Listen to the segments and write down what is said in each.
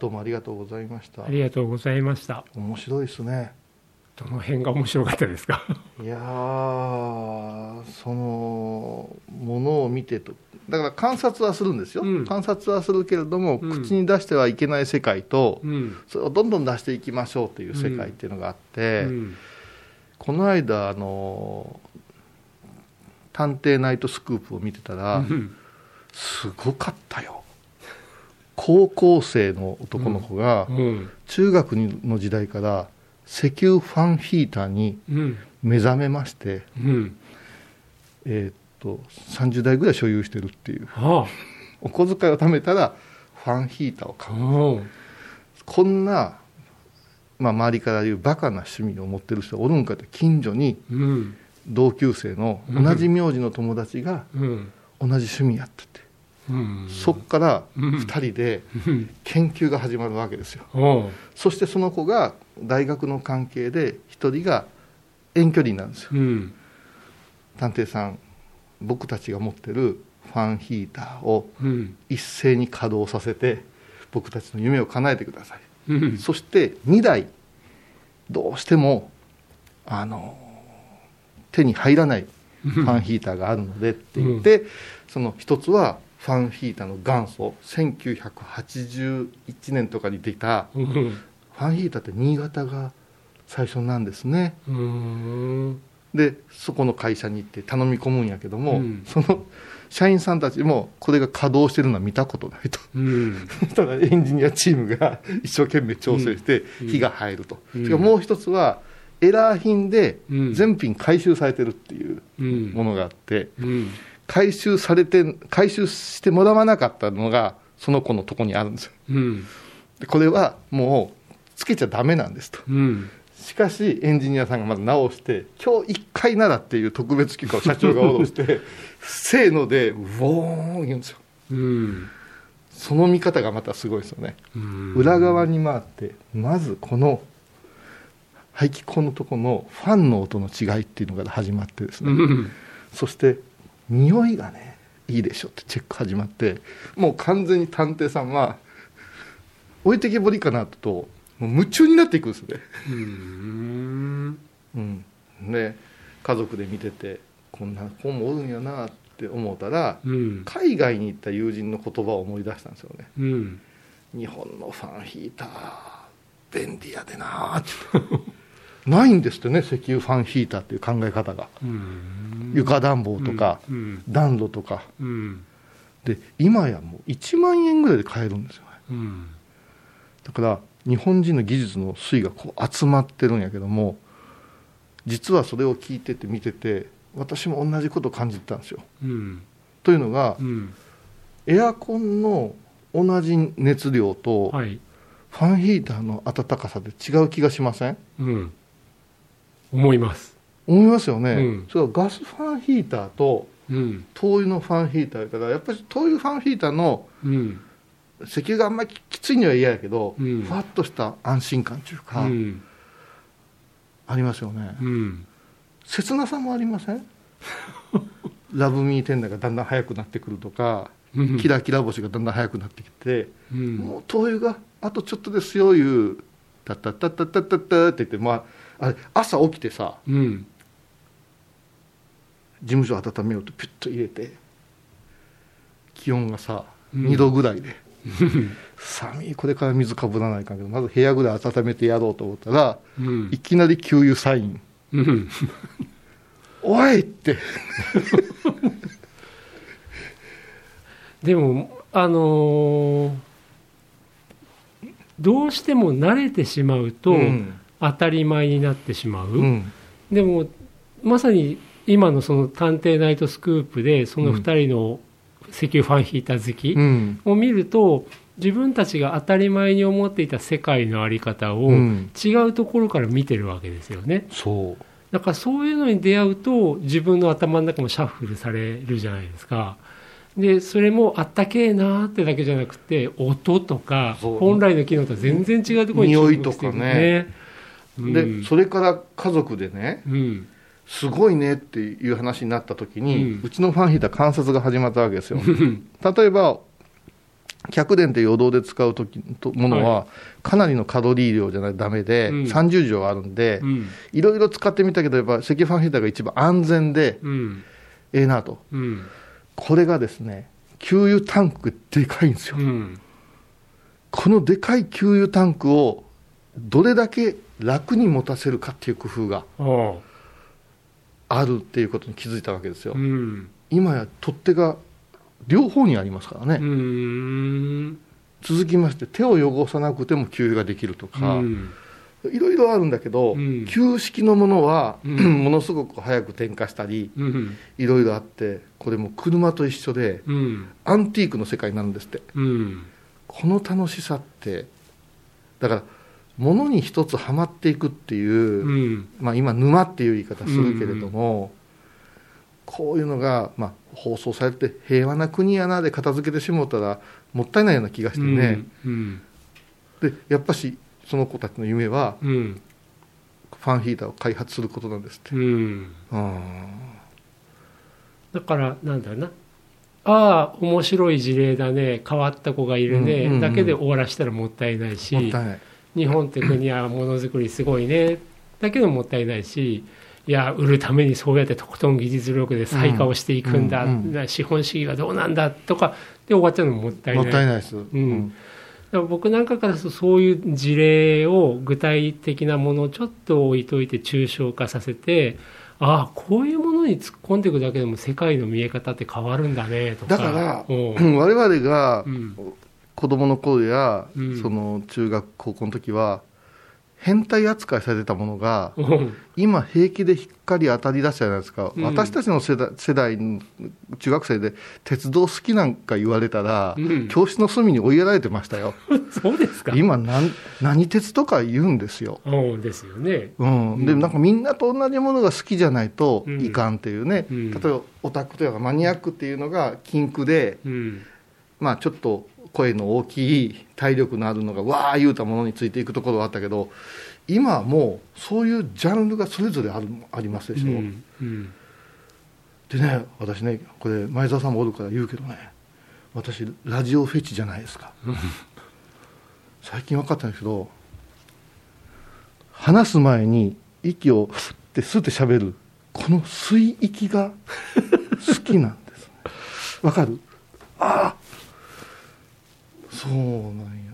どうもありがとうございました。ありがとうございました。面白いですね。どの辺が面白かったですか？いやーそのものを見てと。だから観察はするんですよ、うん。観察はするけれども、うん。口に出してはいけない世界と、うん。それをどんどん出していきましょうという世界っていうのがあって、うん。この間あの「探偵ナイトスクープ」を見てたら、うん。すごかったよ高校生の男の子がうん。中学の時代から石油ファンヒーターにうん。目覚めまして、うん。えーっと30代ぐらい所有してるっていう。あ。お小遣いを貯めたらファンヒーターをあ買う。こんな、まあ、周りから言うバカな趣味を持ってる人がおるんかって近所にうん。同級生の同じ名字の友達がうん。同じ趣味やってて、うんそっからうん。2人でうん。研究が始まるわけですよ。そしてその子が大学の関係で1人が遠距離なんですよ。うん。探偵さん僕たちが持ってるファンヒーターをうん。一斉に稼働させて僕たちの夢を叶えてください。うん。そして2台どうしてもあの手に入らないファンヒーターがあるのでって言って、その一つはファンヒーターの元祖1981年とかに出たうんファンヒーターって新潟が最初なんですね。うん。でそこの会社に行って頼み込むんやけども、うん。その社員さんたちもこれが稼働してるのは見たことないと。うん。そ したらエンジニアチームが一生懸命調整してうん。火が入ると、うん。それからもう一つはエラー品でうん。全品回収されてるっていううん。ものがあってうん回収されて回収してもらわなかったのがその子のとこにあるんですよ。うん。でこれはもうつけちゃダメなんですと。うん。しかしエンジニアさんがまず直して今日1回ならっていう特別許可を社長が下ろして せーのでウォーン言うんですよ。うん。その見方がまたすごいですよね。うん。裏側に回ってまずこの排気口のとこのファンの音の違いっていうのから始まってですね、うん。そして匂いがねいいでしょってチェック始まってもう完全に探偵さんは置いてけぼりかなともう夢中になっていくんですね、うん。うん、で家族で見ててこんな子もおるんやなって思ったらうん。海外に行った友人の言葉を思い出したんですよね。うん。日本のファンヒーター便利やでなーって。ないんですってね石油ファンヒーターっていう考え方が。うん床暖房とかうん暖炉とか。うん。で今やもう1万円ぐらいで買えるんですよね。うん。だから日本人の技術の粋がこう集まってるんやけども実はそれを聞いてて見てて私も同じことを感じてたんですよ。うん。というのがうん。エアコンの同じ熱量とはい。ファンヒーターの暖かさで違う気がしません？うん。思います思いますよね、うん。それはガスファンヒーターとうん。灯油のファンヒーターやからやっぱり灯油ファンヒーターのうん。石油があんまりきついには嫌やけど、うん。ふわっとした安心感といううか、ん。ありますよね、うん。切なさもありません？ラブミーテンダーがだんだん速くなってくるとか、うん。キラキラ星がだんだん速くなってきて、うん。もう灯油があとちょっとですよいうタッタッタッタッタッタッタって言って、まあ、あれ朝起きてさうん事務所温めようとピュッと入れて気温がさうん。2度ぐらいで、寒いこれから水かぶらないかんけどまず部屋ぐらい温めてやろうと思ったらうん。いきなり給油サイン。うん「おい!」って。でもあのーどうしても慣れてしまうとうん。当たり前になってしまう、うん。でもまさに今のその「探偵ナイトスクープ」でその2人の石油ファンヒーター好きうん。を見ると自分たちが当たり前に思っていた世界の在り方をうん。違うところから見てるわけですよね。そう。だからそういうのに出会うと自分の頭の中もシャッフルされるじゃないですか。でそれもあったけえなーってだけじゃなくて音とか本来の機能とは全然違うところに匂いとかね。うん。でそれから家族でねうんすごいねっていう話になった時に、ううんちのファンヒーター観察が始まったわけですよ。うん。例えば100電って余動で使う時とものは、かなりのカロリー量じゃないとダメで、うん。30錠あるんで、うん。いろいろ使ってみたけど、やっぱ赤ファンヒーターが一番安全でうん。ええなと、うん。これがですね、給油タンクでかいんですよ。うん。このでかい給油タンクをどれだけ楽に持たせるかっていう工夫があああるっていうことに気づいたわけですよ。うん。今や取っ手が両方にありますからね。続きまして、手を汚さなくても給油ができるとうか、ん。いろいろあるんだけど、うん。旧式のものは、うん。ものすごく早く点火したり、うん。いろいろあって、これも車と一緒で、うん。アンティークの世界になるんですって。うん。この楽しさって、だから、物に一つはまっていくっていう、うん。まあ、今、沼っていう言い方するけれども、こういうのが、まあ、放送されて、平和な国やなで片付けてしもうたら、もったいないような気がしてね、うん。でやっぱし、その子たちの夢は、うん。ファンヒーターを開発することなんですって。うん。うん。だからなんだろうな。ああ面白い事例だね。変わった子がいるね、うんうんうんだけで終わらしたらもったいないし。もったいない。日本って国はものづくりすごいね。だけどもったいないしいや売るためにそうやってとことん技術力で再化をしていくんだ、うんうんな資本主義はどうなんだとか。で終わっちゃうのももったいない。もったいないです。ん。だから僕なんかからするとそういう事例を具体的なものをちょっと置いといて抽象化させてああこういうものに突っ込んでいくだけでも世界の見え方って変わるんだねとか。だからうん我々がうん子供の頃や、うん。その中学、高校の時は、変態扱いされてたものが、うん。今、平気でしっかり当たり出したじゃないですか、うん。私たちの世代世代の中学生で、鉄道好きなんか言われたら、うん。教室の隅に追いやられてましたよ、そうですか。今なん、何鉄とか言うんですよ。うんですよね。うん、でうん。なんかみんなと同じものが好きじゃないとうん。いかんっていうね、うん。例えばオタクというかマニアックっていうのが禁句で、うん。まあ、ちょっと声の大きい体力のあるのがわー言うたものについていくところはあったけど今はもうそういうジャンルがそれぞれあるありますでしょ、うんうん。でね私ねこれ前澤さんもおるから言うけどね私ラジオフェチじゃないですか。最近分かったんですけど話す前に息をふって吸って喋るこの吸い息が好きなんです。わかる？ああそうなんや。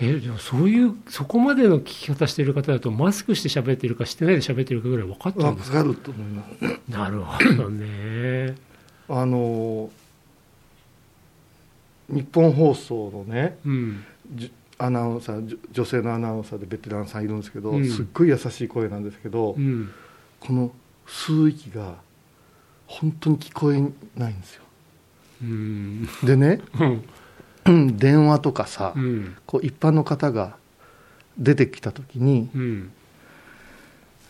えでもそういうそこまでの聞き方してる方だとマスクして喋ってるかしてないで喋ってるかぐらい分かっちゃうんですか？わかると思います。なるほどね。あの日本放送のねうん。じアナウンサー女性のアナウンサーでベテランさんいるんですけど、うん。すっごい優しい声なんですけど、うん。この吸う息が本当に聞こえないんですよ。うん。でね電話とかさ、うん。こう一般の方が出てきた時にうん。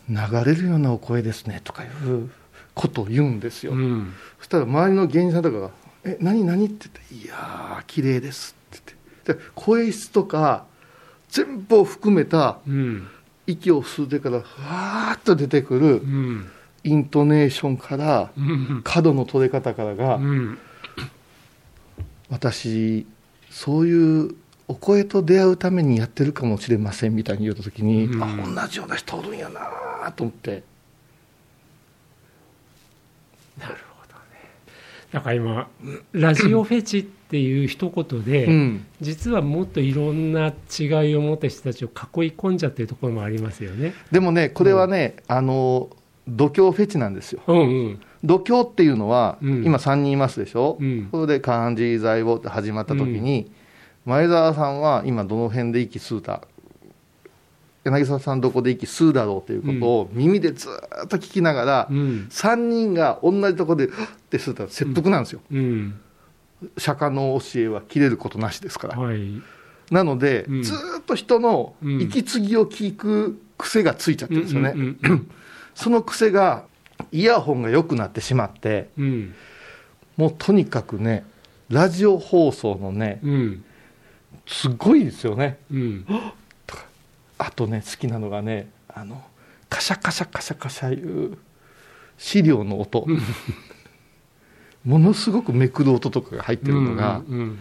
流れるようなお声ですねとかいうことを言うんですよ、うん。そしたら周りの芸人さんとかが「え何何?」って言って「いやー綺麗です」って言って。で声質とか全部を含めたうん。息を吸ってからふわーっと出てくるうん。イントネーションからうん。角の取れ方からがうん。私そういうお声と出会うためにやってるかもしれませんみたいに言った時に、うん。あ同じような人おるんやなと思って。なるほどね。だから今ラジオフェチっていう一言で、うん。実はもっといろんな違いを持った人たちを囲い込んじゃってるところもありますよね。でもねこれはね、あの度胸フェチなんですよ。うんうん度胸っていうのは、うん。今3人いますでしょ、うん。それで漢字在語って始まった時に、前澤さんは今どの辺で息吸うた？柳沢さんどこで息吸うだろうということを耳でずーっと聞きながら、うん。3人が同じところではっって吸うたら切腹なんですよ、うん。釈迦の教えは切れることなしですから、はい。なので、うん。ずーっと人の息継ぎを聞く癖がついちゃってるんですよね、うんうん。その癖がイヤホンが良くなってしまってうん。もうとにかくねラジオ放送のねうん。すごいですよね。うん。あとね好きなのがねあのカシャカシャカシャカシャいう資料の音。ものすごくめくる音とかが入ってるのが、うん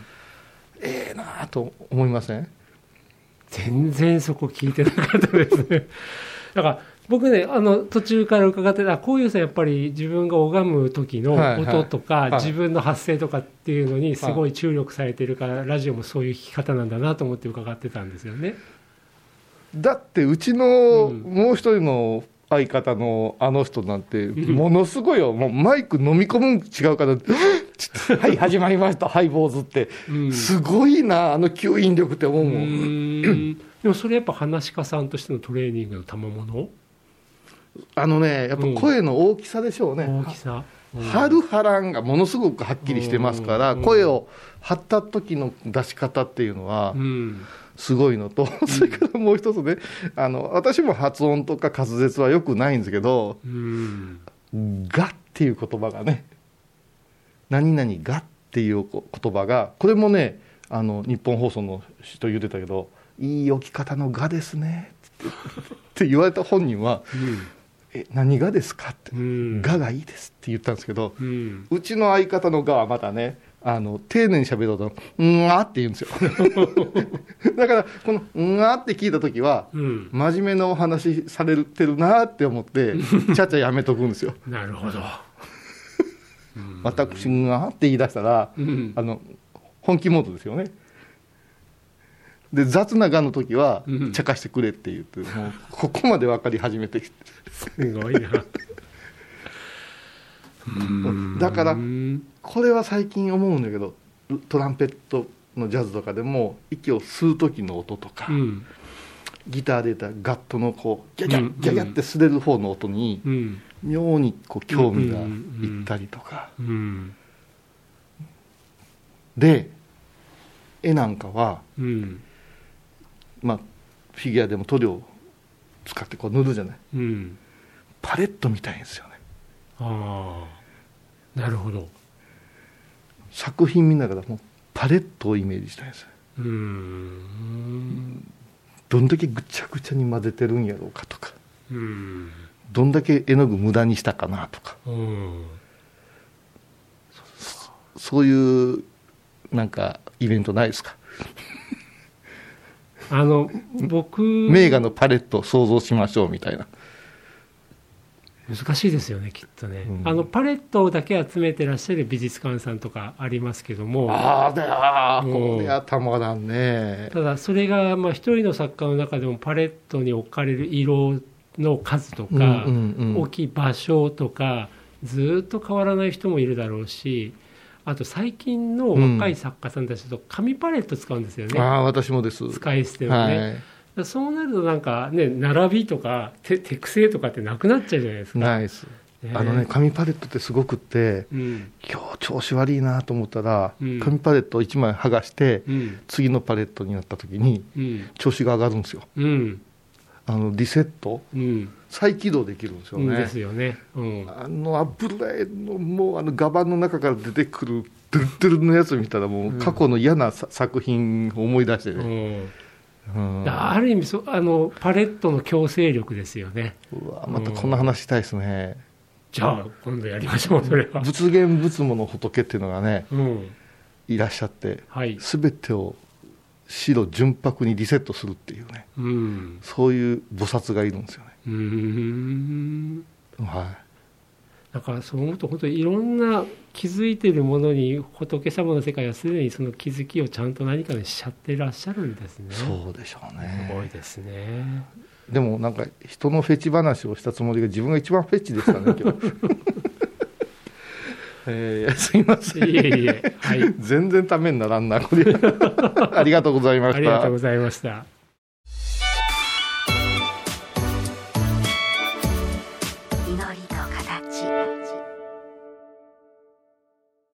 ええなと思いません？全然そこ聞いてなかったですね。だから僕ね、あの途中から伺ってた、こういうさん、やっぱり自分が拝む時のはいはい。音とか、はい。自分の発声とかっていうのにすごい注力されてるから、ラジオもそういう聞き方なんだなと思って伺ってたんですよね。だってうちのうん。もう一人の相方のあの人なんてものすごいよ。もうマイク飲み込むん違うから「はい始まりました。ハイボーズ」って。うん。すごいなあの吸引力って思ううもん。ーん。でもそれやっぱ話し家さんとしてのトレーニングの賜物あのねやっぱ声の大きさでしょうね、大きさ。うん。張る張らんがものすごくはっきりしてますから、うん。声を張った時の出し方っていうのはうん。すごいのと、それからもう一つねあの私も発音とか滑舌はよくないんですけどうん「が」っていう言葉がね「何々が」っていう言葉がこれもねあの日本放送の人言ってたけど「いい置き方の「が」ですね」ってって言われた本人は「え何がですか?」って。うん「が」がいいですって言ったんですけどうん。うちの相方の「が」はまたねあの丁寧に喋ると「んが」って言うんですよ。だからこの「んが」って聞いた時はうん。真面目なお話されてるなって思って ちゃっちゃやめとくんですよ。なるほど。私がって言い出したら、うん。あの本気モードですよねで雑ながの時はうん。茶化してくれって言ってもうここまで分かり始めてきて。すごいな。だからうんこれは最近思うんだけどトランペットのジャズとかでも息を吸う時の音とか、うん。ギターで言ったらガットのこうギャギャギャギャって擦れる方の音にうん。妙にこう興味がいったりとか。うん。で絵なんかはうんまあフィギュアでも塗料を使ってこう塗るじゃない。うん。パレットみたいですよね。ああ。なるほど。作品見ながらもうパレットをイメージしたいんですよ。うーん。どんだけぐちゃぐちゃに混ぜてるんやろうかとか。うん。どんだけ絵の具無駄にしたかなとか。うん。そういうなんかイベントないですか？あの僕名画のパレットを想像しましょうみたいな。難しいですよねきっとね、うん。あのパレットだけ集めてらっしゃる美術館さんとかありますけども。ああだあーうんこまらんね。ただそれがまあ一人の作家の中でもパレットに置かれる色の数とか、置き場所とかずっと変わらない人もいるだろうしあと最近の若い作家さんたちだと紙パレット使うんですよね、ああ私もです。使い捨てのね、はい。そうなるとなんかね並びとか手手癖とかってなくなっちゃうじゃないですか。ナイスね。あのね紙パレットってすごくってうん。今日調子悪いなと思ったら、うん。紙パレットを1枚剥がしてうん。次のパレットになった時にうん。調子が上がるんですよ。うん。あのリセットうん再起動できるんですよね、うんですよね。うん。あの油絵のもうあの画板の中から出てくるドゥルドゥルのやつ見たらもう過去の嫌なさ作品を思い出してうね、ん。うん。ある意味そあのパレットの強制力ですよね。うわまたこんな話したいですね、じゃあ今度やりましょうそれは。仏言仏母の仏っていうのがねうん。いらっしゃってはい。全てを白純白にリセットするっていうね。うん。そういう菩薩がいるんですよね、うーんはだからそう思うと本当にいろんな気づいているものに仏様の世界はすでにその気づきをちゃんと何かにしちゃってらっしゃるんですね。い、そうでしょうすごいねですね。でもなんか人のフェチ話をしたつもりが自分が一番フェチでしたね 今日えーすいませんいえいえ、はい。全然ためにならんなこれありがとうございましたありがとうございました。